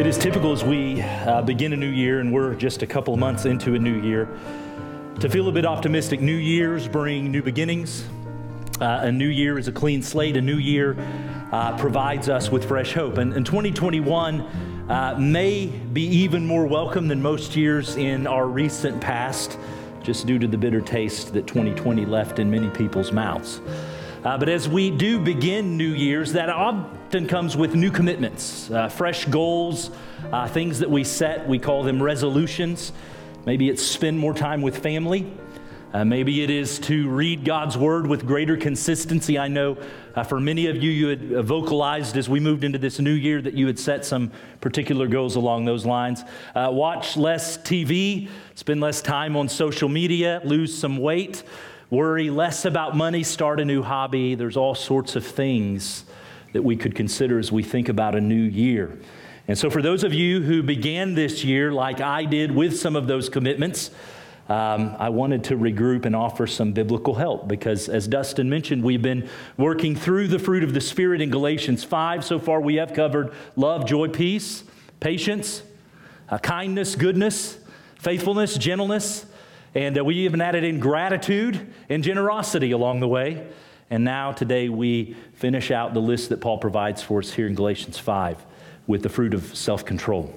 It is typical as we uh, begin a new year, and we're just a couple months into a new year, to feel a bit optimistic. New years bring new beginnings. Uh, a new year is a clean slate. A new year uh, provides us with fresh hope. And, and 2021 uh, may be even more welcome than most years in our recent past, just due to the bitter taste that 2020 left in many people's mouths. Uh, but as we do begin New Year's, that often comes with new commitments, uh, fresh goals, uh, things that we set. We call them resolutions. Maybe it's spend more time with family. Uh, maybe it is to read God's Word with greater consistency. I know uh, for many of you, you had uh, vocalized as we moved into this new year that you had set some particular goals along those lines. watch less TV, spend less time on social media, lose some weight worry less about money, start a new hobby. There's all sorts of things that we could consider as we think about a new year. And so, for those of you who began this year like I did with some of those commitments, um, I wanted to regroup and offer some biblical help because, as Dustin mentioned, we've been working through the fruit of the Spirit in Galatians 5. So far, we have covered love, joy, peace, patience, uh, kindness, goodness, faithfulness, gentleness, and uh, we even added in gratitude and generosity along the way. And now, today, we finish out the list that Paul provides for us here in Galatians 5 with the fruit of self control.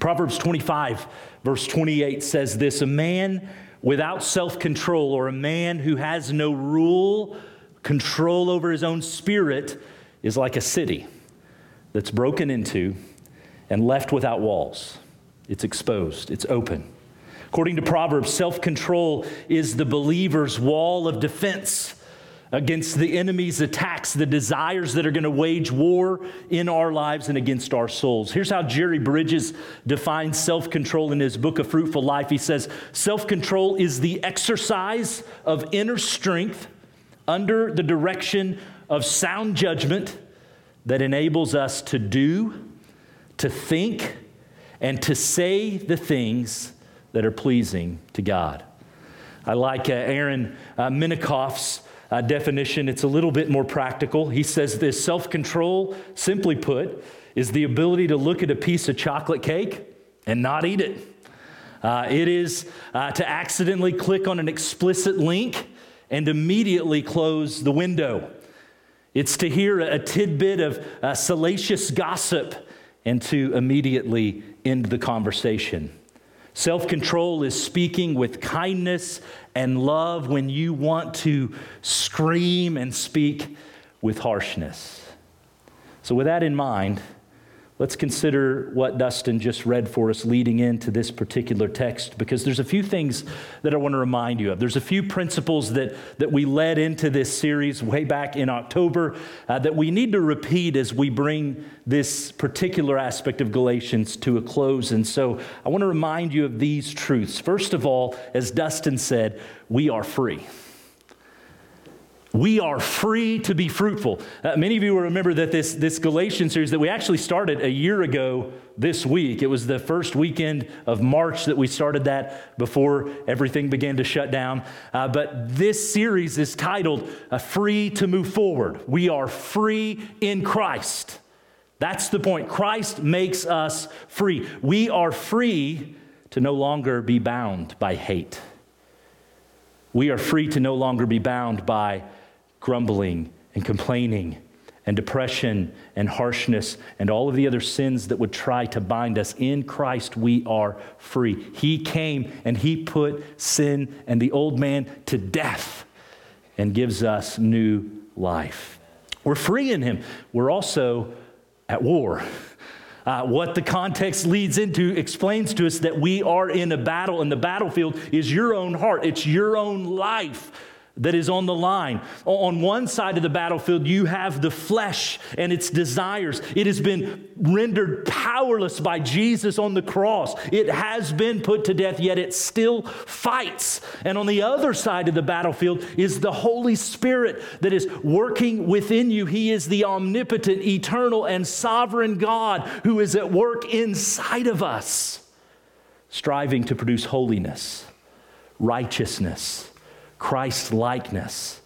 Proverbs 25, verse 28 says this A man without self control, or a man who has no rule, control over his own spirit, is like a city that's broken into and left without walls. It's exposed, it's open. According to Proverbs, self control is the believer's wall of defense against the enemy's attacks, the desires that are going to wage war in our lives and against our souls. Here's how Jerry Bridges defines self control in his book, A Fruitful Life. He says, Self control is the exercise of inner strength under the direction of sound judgment that enables us to do, to think, and to say the things that are pleasing to God. I like uh, Aaron uh, Menikoff's uh, definition. It's a little bit more practical. He says this self control, simply put, is the ability to look at a piece of chocolate cake and not eat it. Uh, it is uh, to accidentally click on an explicit link and immediately close the window. It's to hear a tidbit of uh, salacious gossip and to immediately end the conversation. Self control is speaking with kindness and love when you want to scream and speak with harshness. So, with that in mind, Let's consider what Dustin just read for us leading into this particular text because there's a few things that I want to remind you of. There's a few principles that, that we led into this series way back in October uh, that we need to repeat as we bring this particular aspect of Galatians to a close. And so I want to remind you of these truths. First of all, as Dustin said, we are free. We are free to be fruitful. Uh, many of you will remember that this, this Galatian series that we actually started a year ago this week. It was the first weekend of March that we started that before everything began to shut down. Uh, but this series is titled uh, Free to Move Forward. We are free in Christ. That's the point. Christ makes us free. We are free to no longer be bound by hate. We are free to no longer be bound by grumbling and complaining and depression and harshness and all of the other sins that would try to bind us. In Christ, we are free. He came and He put sin and the old man to death and gives us new life. We're free in Him. We're also at war. Uh, what the context leads into explains to us that we are in a battle, and the battlefield is your own heart, it's your own life that is on the line. On one side of the battlefield, you have the flesh and its desires. It has been rendered powerless by Jesus on the cross. It has been put to death, yet it still fights. And on the other side of the battlefield is the Holy Spirit that is working within you. He is the omnipotent, eternal, and sovereign God who is at work inside of us, striving to produce holiness, righteousness Christ likeness,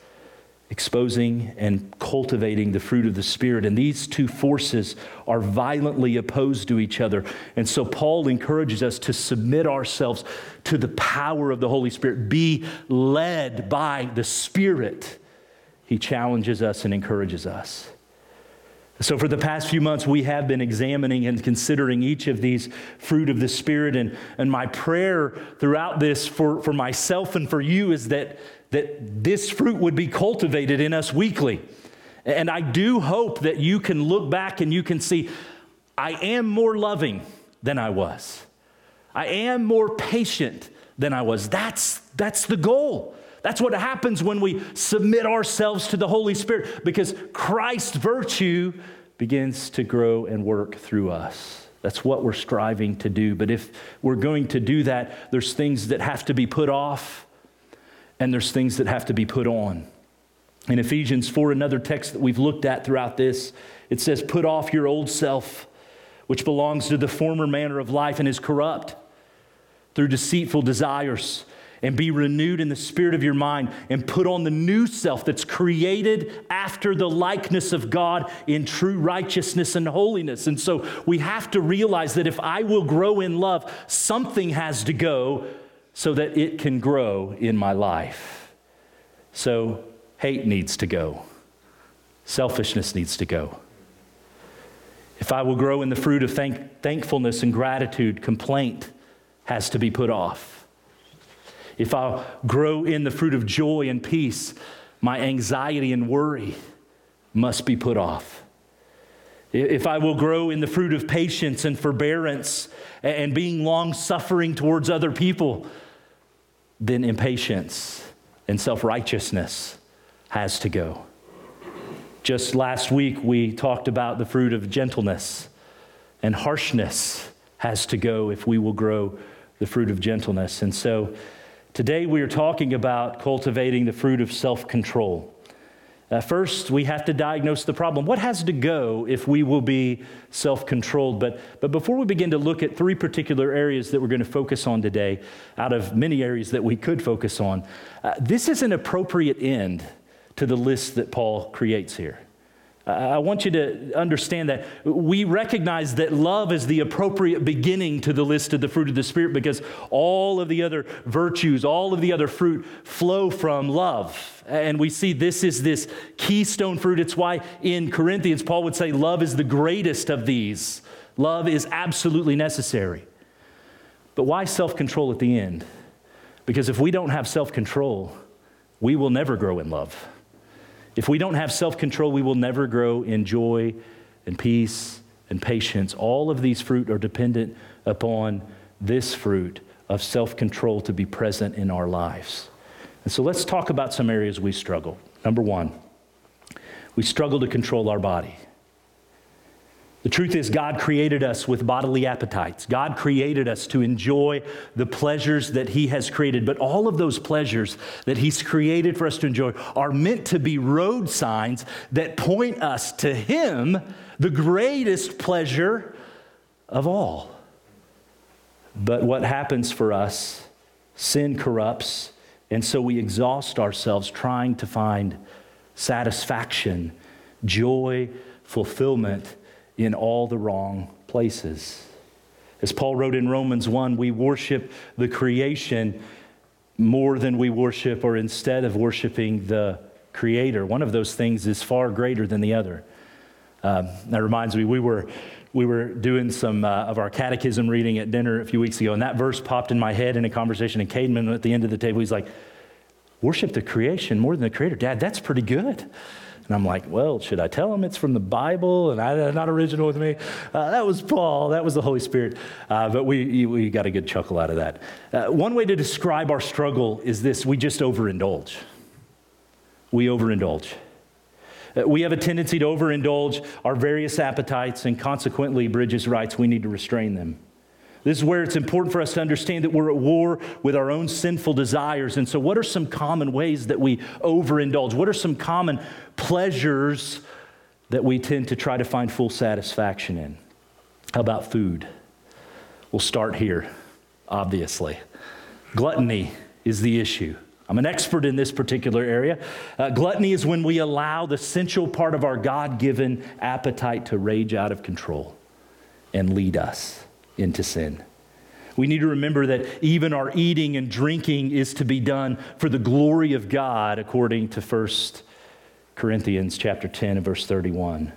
exposing and cultivating the fruit of the Spirit. And these two forces are violently opposed to each other. And so Paul encourages us to submit ourselves to the power of the Holy Spirit, be led by the Spirit. He challenges us and encourages us. So, for the past few months, we have been examining and considering each of these fruit of the Spirit. And, and my prayer throughout this for, for myself and for you is that, that this fruit would be cultivated in us weekly. And I do hope that you can look back and you can see, I am more loving than I was. I am more patient than I was. That's, that's the goal. That's what happens when we submit ourselves to the Holy Spirit because Christ's virtue begins to grow and work through us. That's what we're striving to do. But if we're going to do that, there's things that have to be put off and there's things that have to be put on. In Ephesians 4, another text that we've looked at throughout this, it says, Put off your old self, which belongs to the former manner of life and is corrupt through deceitful desires and be renewed in the spirit of your mind and put on the new self that's created after the likeness of God in true righteousness and holiness. And so we have to realize that if I will grow in love, something has to go so that it can grow in my life. So hate needs to go, selfishness needs to go. If I will grow in the fruit of thank- thankfulness and gratitude, complaint has to be put off if I'll grow in the fruit of joy and peace, my anxiety and worry must be put off. If I will grow in the fruit of patience and forbearance and being long suffering towards other people, then impatience and self righteousness has to go. Just last week, we talked about the fruit of gentleness, and harshness has to go if we will grow the fruit of gentleness. And so, Today we are talking about cultivating the fruit of self control. Uh, first, we have to diagnose the problem. What has to go if we will be self controlled? But, but before we begin to look at three particular areas that we're going to focus on today, out of many areas that we could focus on, uh, this is an appropriate end to the list that Paul creates here. I want you to understand that we recognize that love is the appropriate beginning to the list of the fruit of the Spirit because all of the other virtues, all of the other fruit flow from love. And we see this is this keystone fruit. It's why in Corinthians, Paul would say love is the greatest of these. Love is absolutely necessary. But why self control at the end? Because if we don't have self control, we will never grow in love. If we don't have self control, we will never grow in joy and peace and patience. All of these fruit are dependent upon this fruit of self control to be present in our lives. And so let's talk about some areas we struggle. Number one, we struggle to control our body. The truth is, God created us with bodily appetites. God created us to enjoy the pleasures that He has created. But all of those pleasures that He's created for us to enjoy are meant to be road signs that point us to Him, the greatest pleasure of all. But what happens for us, sin corrupts, and so we exhaust ourselves trying to find satisfaction, joy, fulfillment in all the wrong places. As Paul wrote in Romans 1, we worship the creation more than we worship or instead of worshiping the creator. One of those things is far greater than the other. Um, that reminds me, we were, we were doing some uh, of our catechism reading at dinner a few weeks ago, and that verse popped in my head in a conversation. And Cademan at the end of the table, he's like, Worship the creation more than the creator. Dad, that's pretty good. And I'm like, well, should I tell him it's from the Bible and I, not original with me? Uh, that was Paul. That was the Holy Spirit. Uh, but we, we got a good chuckle out of that. Uh, one way to describe our struggle is this we just overindulge. we overindulge. Uh, we have a tendency to overindulge our various appetites, and consequently, Bridges writes, we need to restrain them. This is where it's important for us to understand that we're at war with our own sinful desires. And so, what are some common ways that we overindulge? What are some common pleasures that we tend to try to find full satisfaction in? How about food? We'll start here, obviously. Gluttony is the issue. I'm an expert in this particular area. Uh, gluttony is when we allow the sensual part of our God given appetite to rage out of control and lead us into sin. We need to remember that even our eating and drinking is to be done for the glory of God, according to 1 Corinthians chapter 10 and verse 31.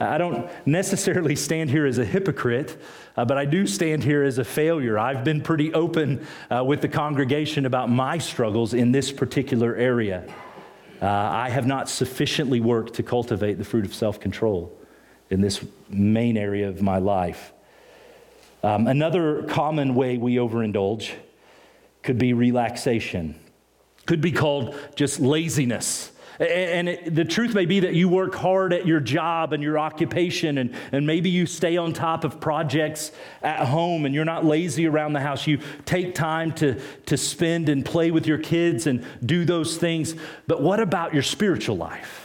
I don't necessarily stand here as a hypocrite, uh, but I do stand here as a failure. I've been pretty open uh, with the congregation about my struggles in this particular area. Uh, I have not sufficiently worked to cultivate the fruit of self control in this main area of my life. Um, another common way we overindulge could be relaxation, could be called just laziness. And it, the truth may be that you work hard at your job and your occupation, and, and maybe you stay on top of projects at home and you're not lazy around the house. You take time to, to spend and play with your kids and do those things. But what about your spiritual life?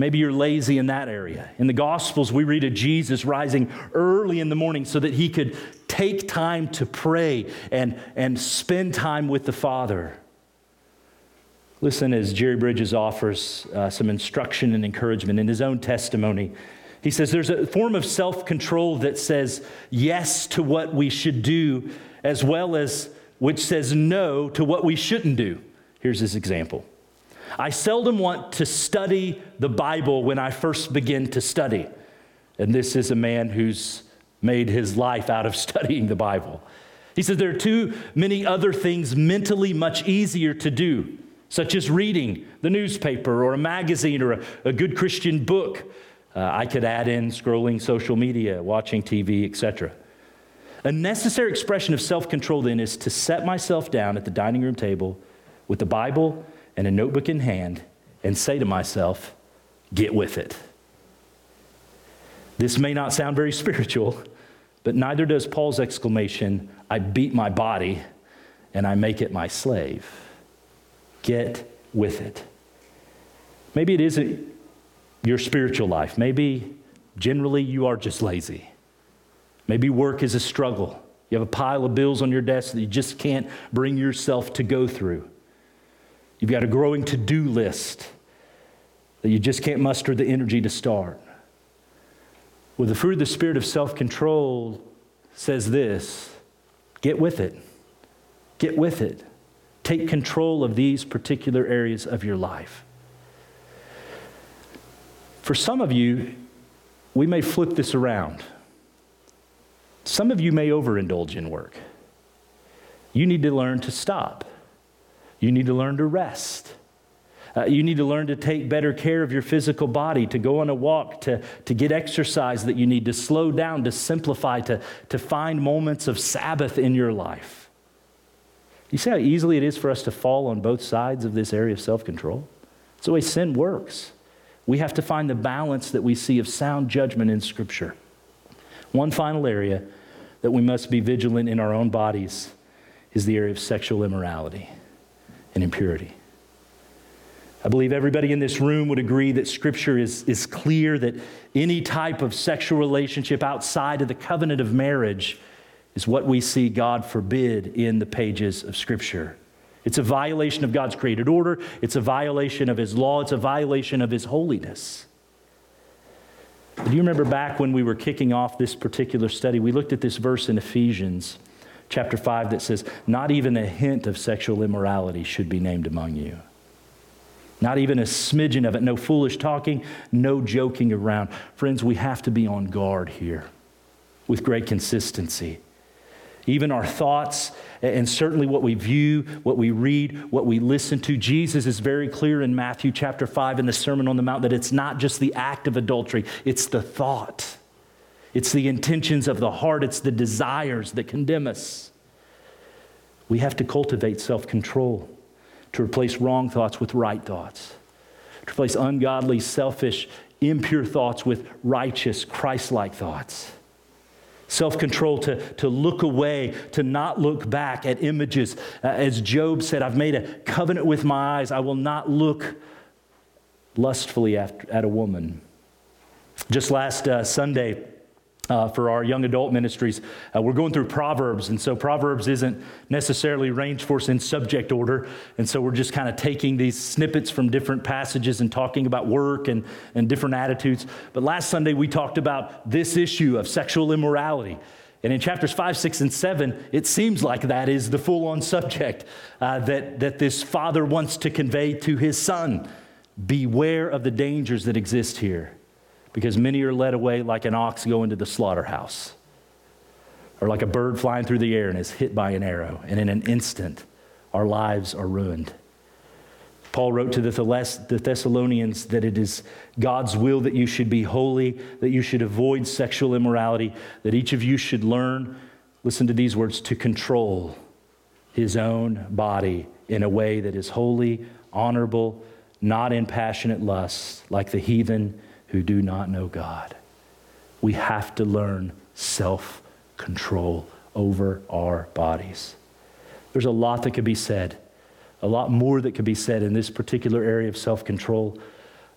Maybe you're lazy in that area. In the Gospels, we read of Jesus rising early in the morning so that he could take time to pray and, and spend time with the Father. Listen as Jerry Bridges offers uh, some instruction and encouragement in his own testimony. He says there's a form of self control that says yes to what we should do, as well as which says no to what we shouldn't do. Here's his example I seldom want to study the Bible when I first begin to study. And this is a man who's made his life out of studying the Bible. He says there are too many other things mentally much easier to do such as reading the newspaper or a magazine or a, a good Christian book. Uh, I could add in scrolling social media, watching TV, etc. A necessary expression of self control then is to set myself down at the dining room table with the Bible and a notebook in hand and say to myself, Get with it. This may not sound very spiritual, but neither does Paul's exclamation, I beat my body and I make it my slave. Get with it. Maybe it isn't your spiritual life. Maybe generally you are just lazy. Maybe work is a struggle. You have a pile of bills on your desk that you just can't bring yourself to go through. You've got a growing to do list that you just can't muster the energy to start. Well, the fruit of the spirit of self control says this get with it. Get with it. Take control of these particular areas of your life. For some of you, we may flip this around. Some of you may overindulge in work. You need to learn to stop. You need to learn to rest. Uh, you need to learn to take better care of your physical body, to go on a walk, to, to get exercise that you need, to slow down, to simplify, to, to find moments of Sabbath in your life. You see how easily it is for us to fall on both sides of this area of self control? It's the way sin works. We have to find the balance that we see of sound judgment in Scripture. One final area that we must be vigilant in our own bodies is the area of sexual immorality and impurity. I believe everybody in this room would agree that Scripture is, is clear that any type of sexual relationship outside of the covenant of marriage is what we see God forbid in the pages of Scripture. It's a violation of God's created order, it's a violation of His law, it's a violation of His holiness. Do you remember back when we were kicking off this particular study? We looked at this verse in Ephesians chapter 5 that says, Not even a hint of sexual immorality should be named among you. Not even a smidgen of it. No foolish talking, no joking around. Friends, we have to be on guard here with great consistency even our thoughts, and certainly what we view, what we read, what we listen to. Jesus is very clear in Matthew chapter 5 in the Sermon on the Mount that it's not just the act of adultery, it's the thought, it's the intentions of the heart, it's the desires that condemn us. We have to cultivate self control. to replace wrong thoughts with right thoughts, to replace ungodly, selfish, impure thoughts with righteous, Christ like thoughts. Self control to, to look away, to not look back at images. Uh, as Job said, I've made a covenant with my eyes. I will not look lustfully after, at a woman. Just last uh, Sunday, uh, for our young adult ministries. Uh, we're going through Proverbs, and so Proverbs isn't necessarily arranged for us in subject order. And so we're just kind of taking these snippets from different passages and talking about work and, and different attitudes. But last Sunday, we talked about this issue of sexual immorality. And in chapters 5, 6, and 7, it seems like that is the full on subject uh, that, that this father wants to convey to his son. Beware of the dangers that exist here because many are led away like an ox going to the slaughterhouse, or like a bird flying through the air and is hit by an arrow, and in an instant, our lives are ruined. Paul wrote to the Thessalonians that it is God's will that you should be holy, that you should avoid sexual immorality, that each of you should learn, listen to these words, to control his own body in a way that is holy, honorable, not in passionate lust, like the heathen who do not know God. We have to learn self control over our bodies. There's a lot that could be said, a lot more that could be said in this particular area of self control.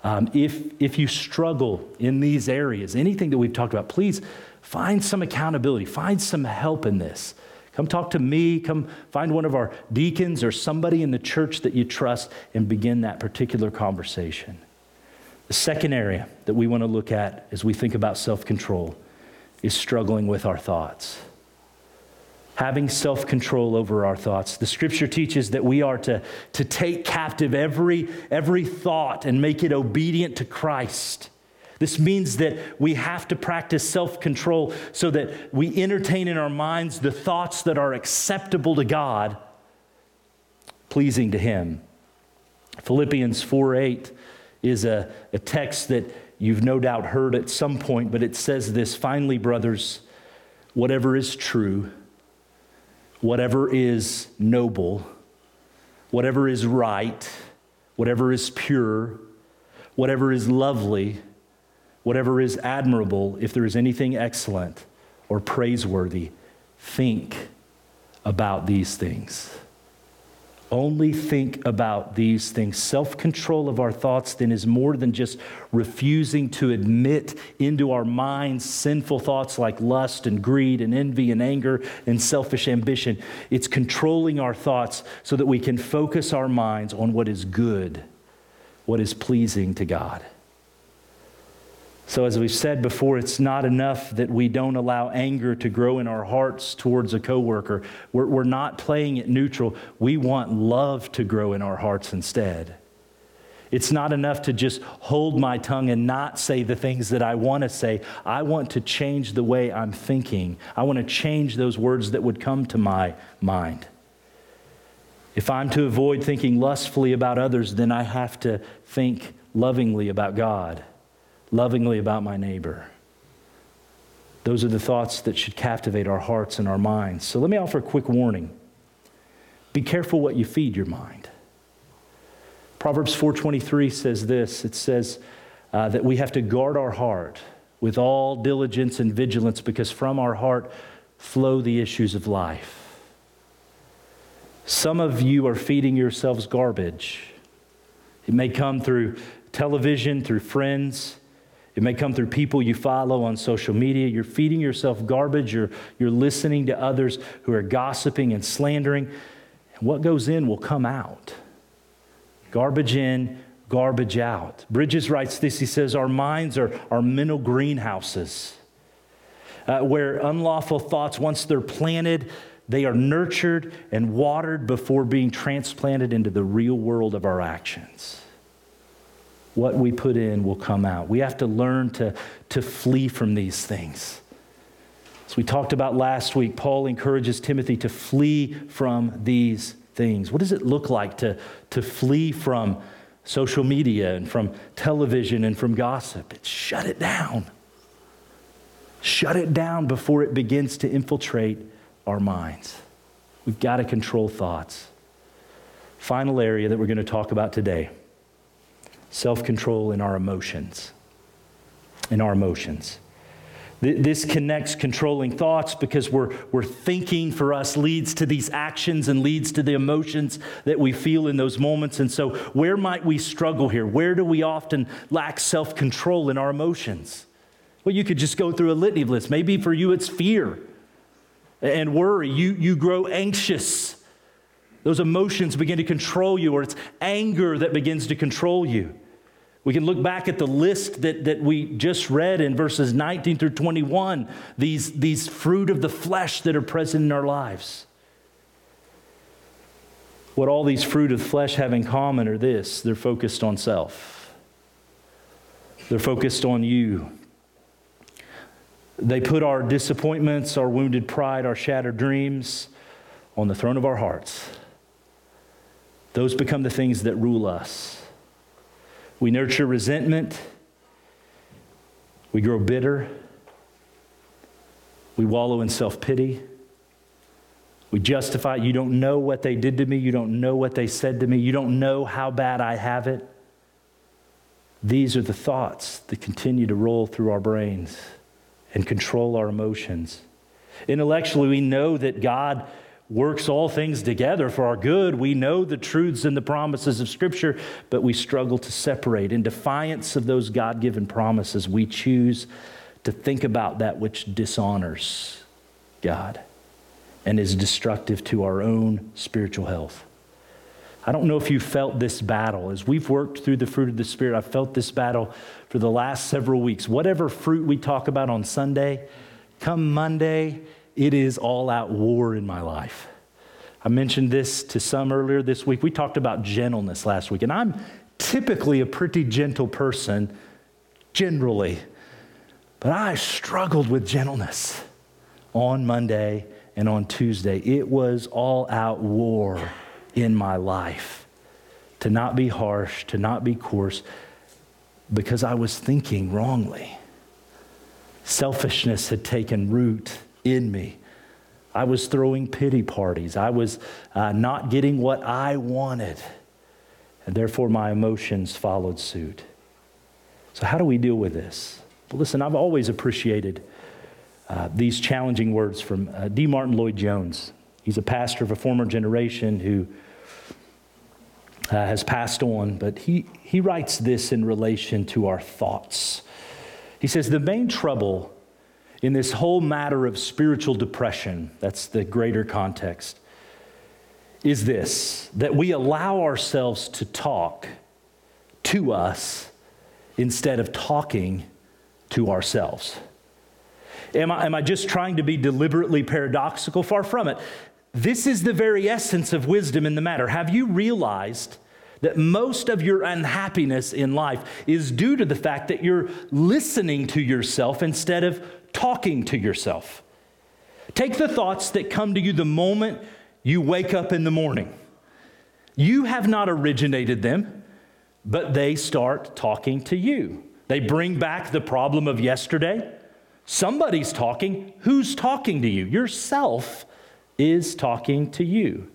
Um, if, if you struggle in these areas, anything that we've talked about, please find some accountability, find some help in this. Come talk to me, come find one of our deacons or somebody in the church that you trust and begin that particular conversation. The second area that we want to look at as we think about self control is struggling with our thoughts. Having self control over our thoughts. The scripture teaches that we are to, to take captive every, every thought and make it obedient to Christ. This means that we have to practice self control so that we entertain in our minds the thoughts that are acceptable to God, pleasing to Him. Philippians 4 8 is a, a text that you've no doubt heard at some point, but it says this finally, brothers, whatever is true, whatever is noble, whatever is right, whatever is pure, whatever is lovely, whatever is admirable, if there is anything excellent or praiseworthy, think about these things only think about these things. Self control of our thoughts then is more than just refusing to admit into our minds sinful thoughts like lust and greed and envy and anger and selfish ambition. It's controlling our thoughts so that we can focus our minds on what is good, what is pleasing to God. So, as we've said before, it's not enough that we don't allow anger to grow in our hearts towards a coworker. We're, we're not playing it neutral. We want love to grow in our hearts instead. It's not enough to just hold my tongue and not say the things that I want to say. I want to change the way I'm thinking. I want to change those words that would come to my mind. If I'm to avoid thinking lustfully about others, then I have to think lovingly about God lovingly about my neighbor. Those are the thoughts that should captivate our hearts and our minds. So let me offer a quick warning. Be careful what you feed your mind. Proverbs 4:23 says this. It says uh, that we have to guard our heart with all diligence and vigilance because from our heart flow the issues of life. Some of you are feeding yourselves garbage. It may come through television, through friends, it may come through people you follow on social media. You're feeding yourself garbage. You're, you're listening to others who are gossiping and slandering. And what goes in will come out. Garbage in, garbage out. Bridges writes this he says, Our minds are, are mental greenhouses uh, where unlawful thoughts, once they're planted, they are nurtured and watered before being transplanted into the real world of our actions what we put in will come out. We have to learn to, to flee from these things. As we talked about last week, Paul encourages Timothy to flee from these things. What does it look like to, to flee from social media and from television and from gossip? It's shut it down. Shut it down before it begins to infiltrate our minds. We've got to control thoughts. final area that we're going to talk about today self control in our emotions. In our emotions. This connects controlling thoughts because we're, we're thinking for us leads to these actions and leads to the emotions that we feel in those moments. And so, where might we struggle here? Where do we often lack self control in our emotions? Well, you could just go through a litany of lists. Maybe for you, it's fear and worry. You, you grow anxious. Those emotions begin to control you, or it's anger that begins to control you. We can look back at the list that, that we just read in verses 19 through 21, these, these fruit of the flesh that are present in our lives. What all these fruit of the flesh have in common are this they're focused on self, they're focused on you. They put our disappointments, our wounded pride, our shattered dreams on the throne of our hearts. Those become the things that rule us. We nurture resentment. We grow bitter. We wallow in self pity. We justify, you don't know what they did to me. You don't know what they said to me. You don't know how bad I have it. These are the thoughts that continue to roll through our brains and control our emotions. Intellectually, we know that God works all things together for our good. We know the truths and the promises of Scripture, but we struggle to separate. In defiance of those God given promises, we choose to think about that which dishonors God and is destructive to our own spiritual health. I don't know if you felt this battle. As we've worked through the fruit of the Spirit, I've felt this battle for the last several weeks. Whatever fruit we talk about on Sunday, come Monday, it is all out war in my life. I mentioned this to some earlier this week. We talked about gentleness last week, and I'm typically a pretty gentle person, generally. But I struggled with gentleness on Monday and on Tuesday. It was all out war in my life to not be harsh, to not be coarse, because I was thinking wrongly. Selfishness had taken root in me. I was throwing pity parties. I was uh, not getting what I wanted. And therefore, my emotions followed suit. So, how do we deal with this? Well, listen, I've always appreciated uh, these challenging words from uh, D. Martyn Lloyd Jones. He's a pastor of a former generation who uh, has passed on, but he, he writes this in relation to our thoughts. He says, The main trouble in this whole matter of spiritual depression, that's the greater context, is this that we allow ourselves to talk to us instead of talking to ourselves. Am I, am I just trying to be deliberately paradoxical? Far from it. This is the very essence of wisdom in the matter. Have you realized that most of your unhappiness in life is due to the fact that you're listening to yourself instead of talking to yourself. Take the thoughts that come to you the moment you wake up in the morning. You have not originated them, but they start talking to you. They bring back the problem of yesterday. Somebody's talking. Who's talking to you? Yourself is talking to you.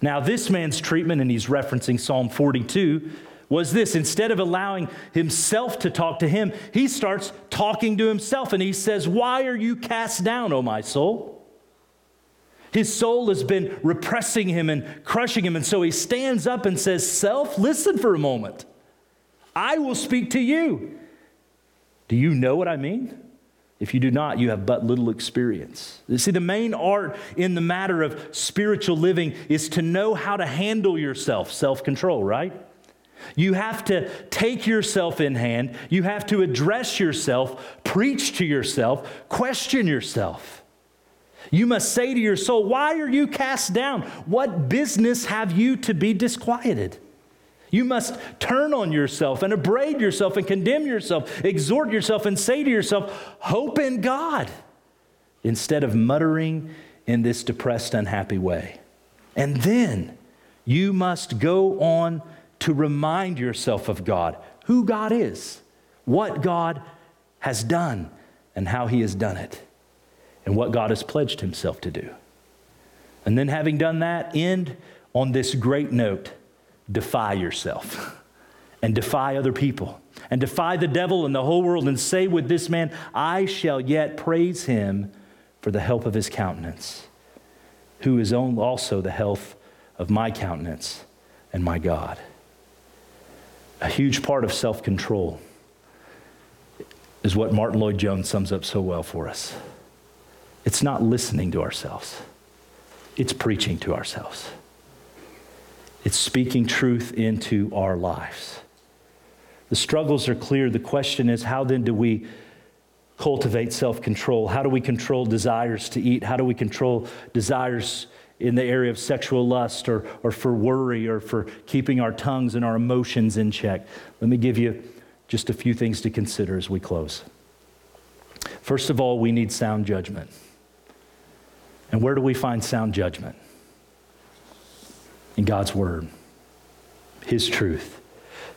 Now, this man's treatment, and he's referencing Psalm 42, was this instead of allowing himself to talk to him, he starts talking to himself and he says, Why are you cast down, O my soul? His soul has been repressing him and crushing him. And so he stands up and says, Self, listen for a moment. I will speak to you. Do you know what I mean? If you do not, you have but little experience. You see, the main art in the matter of spiritual living is to know how to handle yourself, self control, right? You have to take yourself in hand. You have to address yourself, preach to yourself, question yourself. You must say to your soul, Why are you cast down? What business have you to be disquieted? You must turn on yourself and abrade yourself and condemn yourself, exhort yourself and say to yourself, Hope in God, instead of muttering in this depressed, unhappy way. And then you must go on to remind yourself of God, who God is, what God has done, and how He has done it, and what God has pledged Himself to do. And then, having done that, end on this great note, defy yourself and defy other people and defy the devil and the whole world and say with this man, I shall yet praise him for the help of his countenance, who is also the health of my countenance and my God. A huge part of self control is what Martyn Lloyd-Jones sums up so well for us. It's not listening to ourselves, it's preaching to ourselves. It's speaking truth into our lives. The struggles are clear. The question is how then do we cultivate self control? How do we control desires to eat? How do we control desires in the area of sexual lust or, or for worry or for keeping our tongues and our emotions in check? Let me give you just a few things to consider as we close. First of all, we need sound judgment. And where do we find sound judgment? In God's Word, His truth.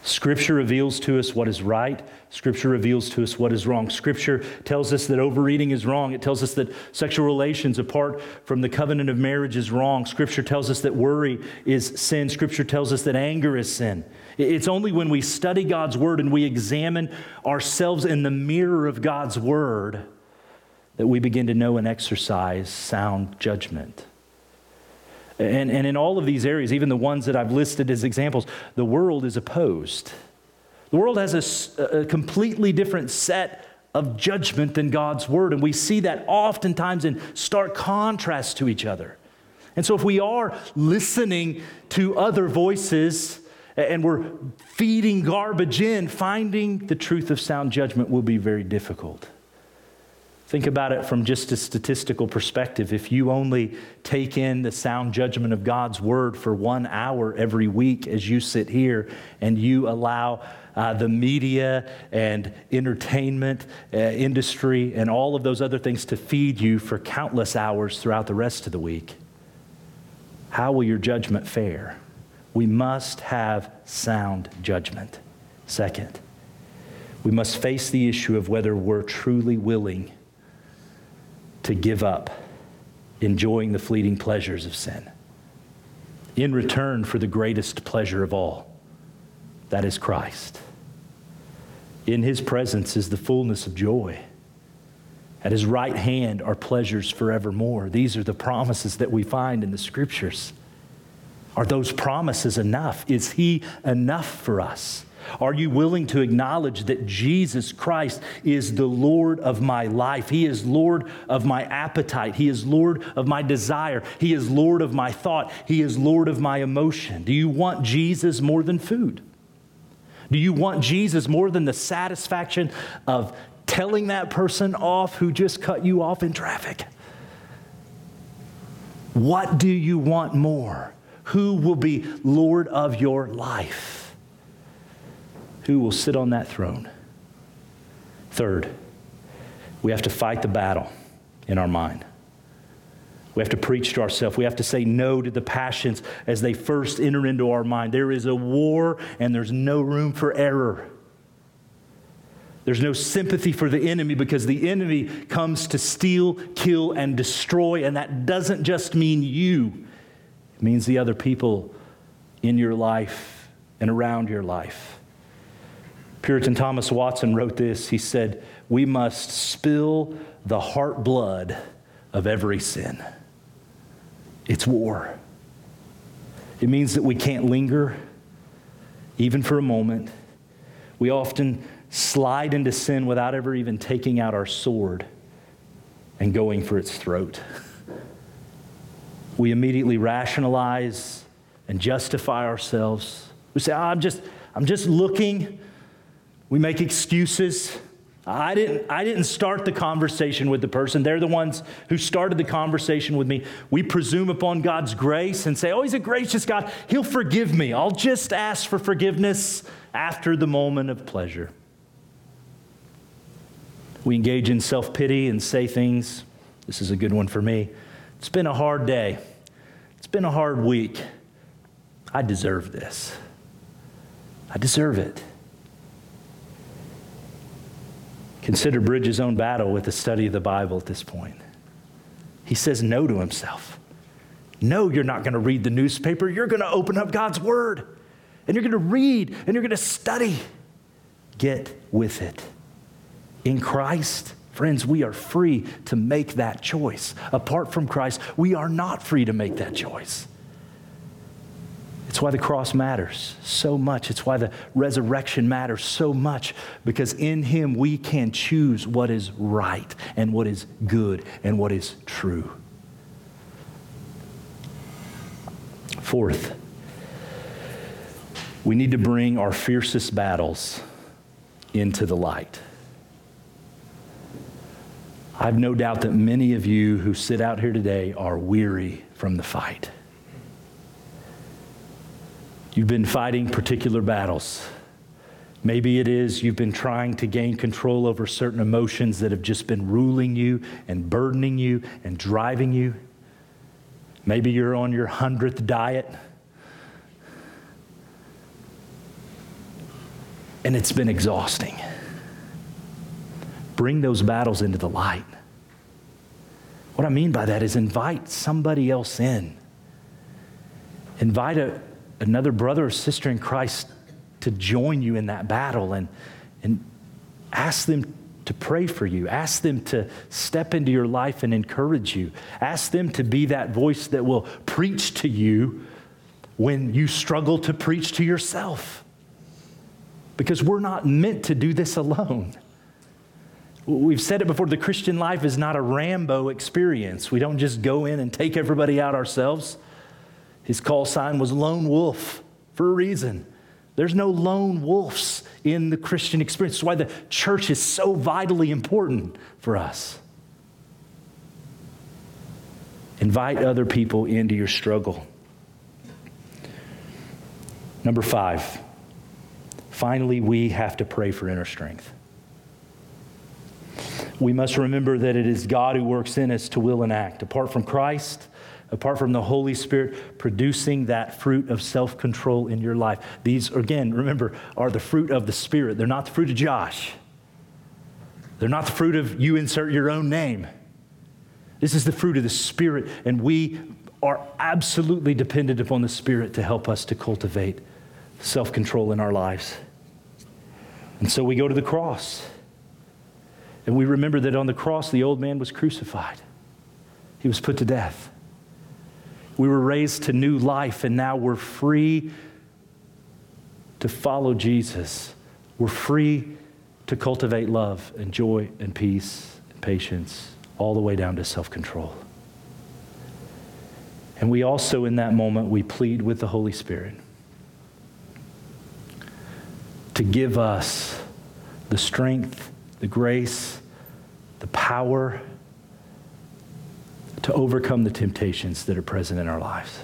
Scripture reveals to us what is right. Scripture reveals to us what is wrong. Scripture tells us that overeating is wrong. It tells us that sexual relations apart from the covenant of marriage is wrong. Scripture tells us that worry is sin. Scripture tells us that anger is sin. It's only when we study God's word and we examine ourselves in the mirror of God's word that we begin to know and exercise sound judgment. And, and in all of these areas, even the ones that I've listed as examples, the world is opposed. The world has a, a completely different set of judgment than God's word. And we see that oftentimes in stark contrast to each other. And so, if we are listening to other voices and we're feeding garbage in, finding the truth of sound judgment will be very difficult. Think about it from just a statistical perspective. If you only take in the sound judgment of God's word for one hour every week as you sit here and you allow uh, the media and entertainment uh, industry and all of those other things to feed you for countless hours throughout the rest of the week, how will your judgment fare? We must have sound judgment. Second, we must face the issue of whether we're truly willing to give up enjoying the fleeting pleasures of sin in return for the greatest pleasure of all that is Christ. In his presence is the fullness of joy. At his right hand are pleasures forevermore. These are the promises that we find in the scriptures. Are those promises enough? Is he enough for us? Are you willing to acknowledge that Jesus Christ is the Lord of my life? He is Lord of my appetite. He is Lord of my desire. He is Lord of my thought. He is Lord of my emotion. Do you want Jesus more than food? Do you want Jesus more than the satisfaction of telling that person off who just cut you off in traffic? What do you want more? Who will be Lord of your life? Who will sit on that throne. Third, we have to fight the battle in our mind. We have to preach to ourselves. We have to say no to the passions as they first enter into our mind. There is a war and there's no room for error. There's no sympathy for the enemy because the enemy comes to steal, kill, and destroy. And that doesn't just mean you, it means the other people in your life and around your life. Puritan Thomas Watson wrote this. He said, We must spill the heart blood of every sin. It's war. It means that we can't linger, even for a moment. We often slide into sin without ever even taking out our sword and going for its throat. We immediately rationalize and justify ourselves. We say, oh, I'm, just, I'm just looking we make excuses. I didn't, I didn't start the conversation with the person. They're the ones who started the conversation with me. We presume upon God's grace and say, Oh, He's a gracious God. He'll forgive me. I'll just ask for forgiveness after the moment of pleasure. We engage in self pity and say things. This is a good one for me. It's been a hard day. It's been a hard week. I deserve this. I deserve it. Consider Bridges' own battle with the study of the Bible at this point. He says no to himself. No, you're not going to read the newspaper. You're going to open up God's Word and you're going to read and you're going to study. Get with it. In Christ, friends, we are free to make that choice. Apart from Christ, we are not free to make that choice. It's why the cross matters so much. It's why the resurrection matters so much because in Him we can choose what is right and what is good and what is true. Fourth, we need to bring our fiercest battles into the light. I've no doubt that many of you who sit out here today are weary from the fight. You've been fighting particular battles. Maybe it is you've been trying to gain control over certain emotions that have just been ruling you and burdening you and driving you. Maybe you're on your hundredth diet. And it's been exhausting. Bring those battles into the light. What I mean by that is invite somebody else in. Invite a, another brother or sister in Christ to join you in that battle and, and ask them to pray for you. Ask them to step into your life and encourage you. Ask them to be that voice that will preach to you when you struggle to preach to yourself. Because we're not meant to do this alone. We've said it before the Christian life is not a Rambo experience. We don't just go in and take everybody out ourselves. His call sign was lone wolf for a reason. There's no lone wolves in the Christian experience. That's why the church is so vitally important for us. Invite other people into your struggle. Number five, finally, we have to pray for inner strength. We must remember that it is God who works in us to will and act. Apart from Christ, apart from the Holy Spirit producing that fruit of self control in your life. These, again, remember, are the fruit of the Spirit. They're not the fruit of Josh, they're not the fruit of you insert your own name. This is the fruit of the Spirit, and we are absolutely dependent upon the Spirit to help us to cultivate self control in our lives. And so we go to the cross. And we remember that on the cross, the old man was crucified, he was put to death. We were raised to new life, and now we're free to follow Jesus. We're free to cultivate love and joy and peace and patience, all the way down to self control. And we also, in that moment, we plead with the Holy Spirit to give us the strength, the grace, the power, to overcome the temptations that are present in our lives.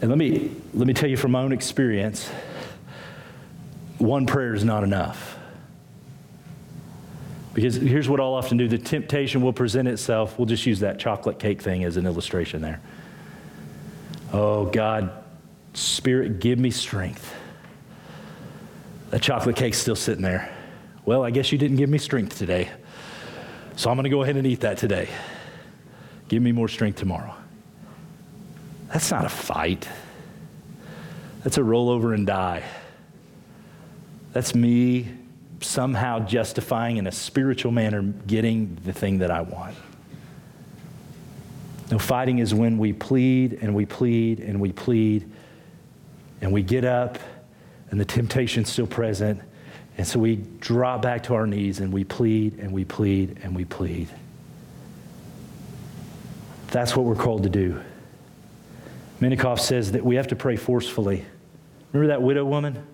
And let me, let me tell you from my own experience one prayer is not enough. Because here's what I'll often do the temptation will present itself. We'll just use that chocolate cake thing as an illustration there. Oh, God, Spirit, give me strength. That chocolate cake's still sitting there. Well, I guess you didn't give me strength today. So I'm going to go ahead and eat that today. Give me more strength tomorrow. That's not a fight. That's a roll over and die. That's me somehow justifying in a spiritual manner getting the thing that I want. No, fighting is when we plead and we plead and we plead and we get up and the temptation's still present and so we drop back to our knees and we plead and we plead and we plead. That's what we're called to do. Menikoff says that we have to pray forcefully. Remember that widow woman?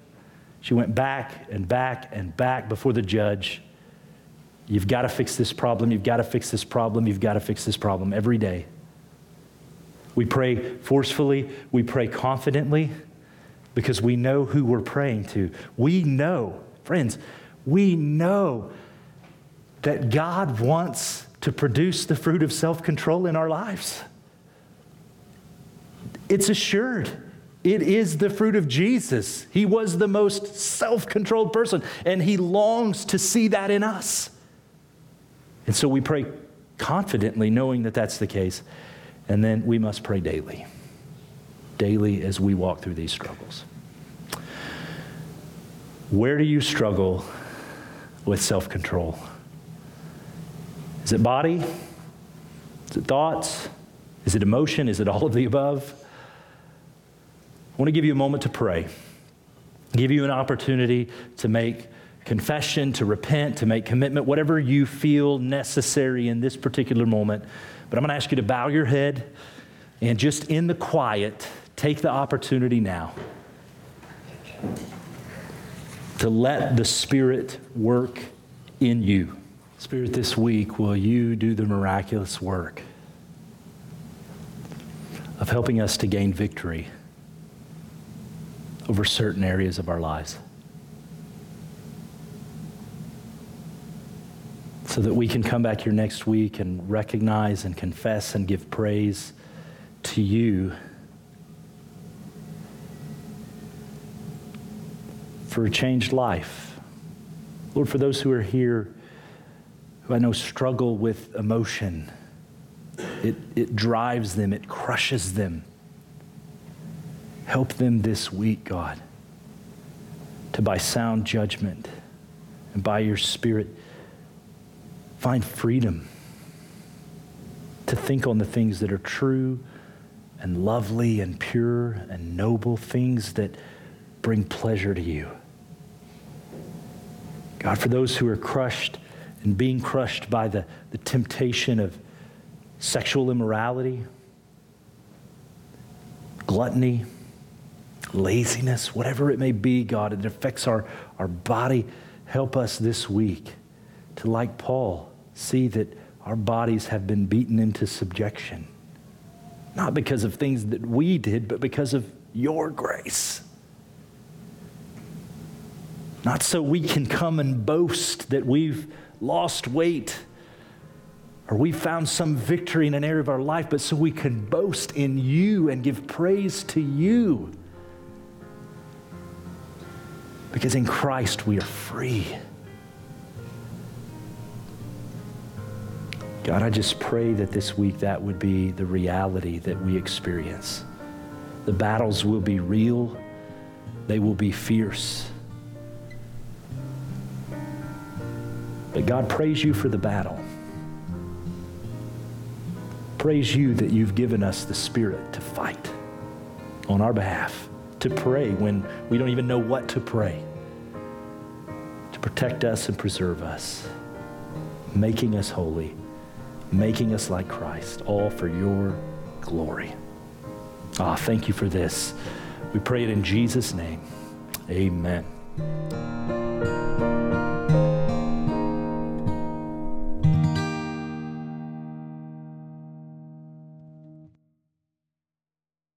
She went back and back and back before the judge. You've got to fix this problem. You've got to fix this problem. You've got to fix this problem every day. We pray forcefully. We pray confidently because we know who we're praying to. We know Friends, we know that God wants to produce the fruit of self control in our lives. It's assured. It is the fruit of Jesus. He was the most self controlled person, and He longs to see that in us. And so we pray confidently knowing that that's the case. And then we must pray daily, daily as we walk through these struggles. Where do you struggle with self control? Is it body? Is it thoughts? Is it emotion? Is it all of the above? I want to give you a moment to pray, give you an opportunity to make confession, to repent, to make commitment, whatever you feel necessary in this particular moment. But I'm going to ask you to bow your head and just in the quiet, take the opportunity now to let the Spirit work in you. Spirit, this week, will you do the miraculous work of helping us to gain victory over certain areas of our lives? So that we can come back here next week and recognize and confess and give praise to you for a changed life. Lord, for those who are here who I know struggle with emotion, it, it drives them, it crushes them. Help them this week, God, to by sound judgment and by your Spirit find freedom to think on the things that are true and lovely and pure and noble, things that bring pleasure to you. God, for those who are crushed and being crushed by the, the temptation of sexual immorality, gluttony, laziness, whatever it may be, God, it affects our, our body. Help us this week to, like Paul, see that our bodies have been beaten into subjection. Not because of things that we did, but because of your grace. Not so we can come and boast that we've lost weight or we found some victory in an area of our life, but so we can boast in you and give praise to you. Because in Christ we are free. God, I just pray that this week that would be the reality that we experience. The battles will be real, they will be fierce. But God, praise you for the battle. Praise you that you've given us the Spirit to fight on our behalf, to pray when we don't even know what to pray, to protect us and preserve us, making us holy, making us like Christ, all for your glory. Ah, thank you for this. We pray it in Jesus' name. Amen.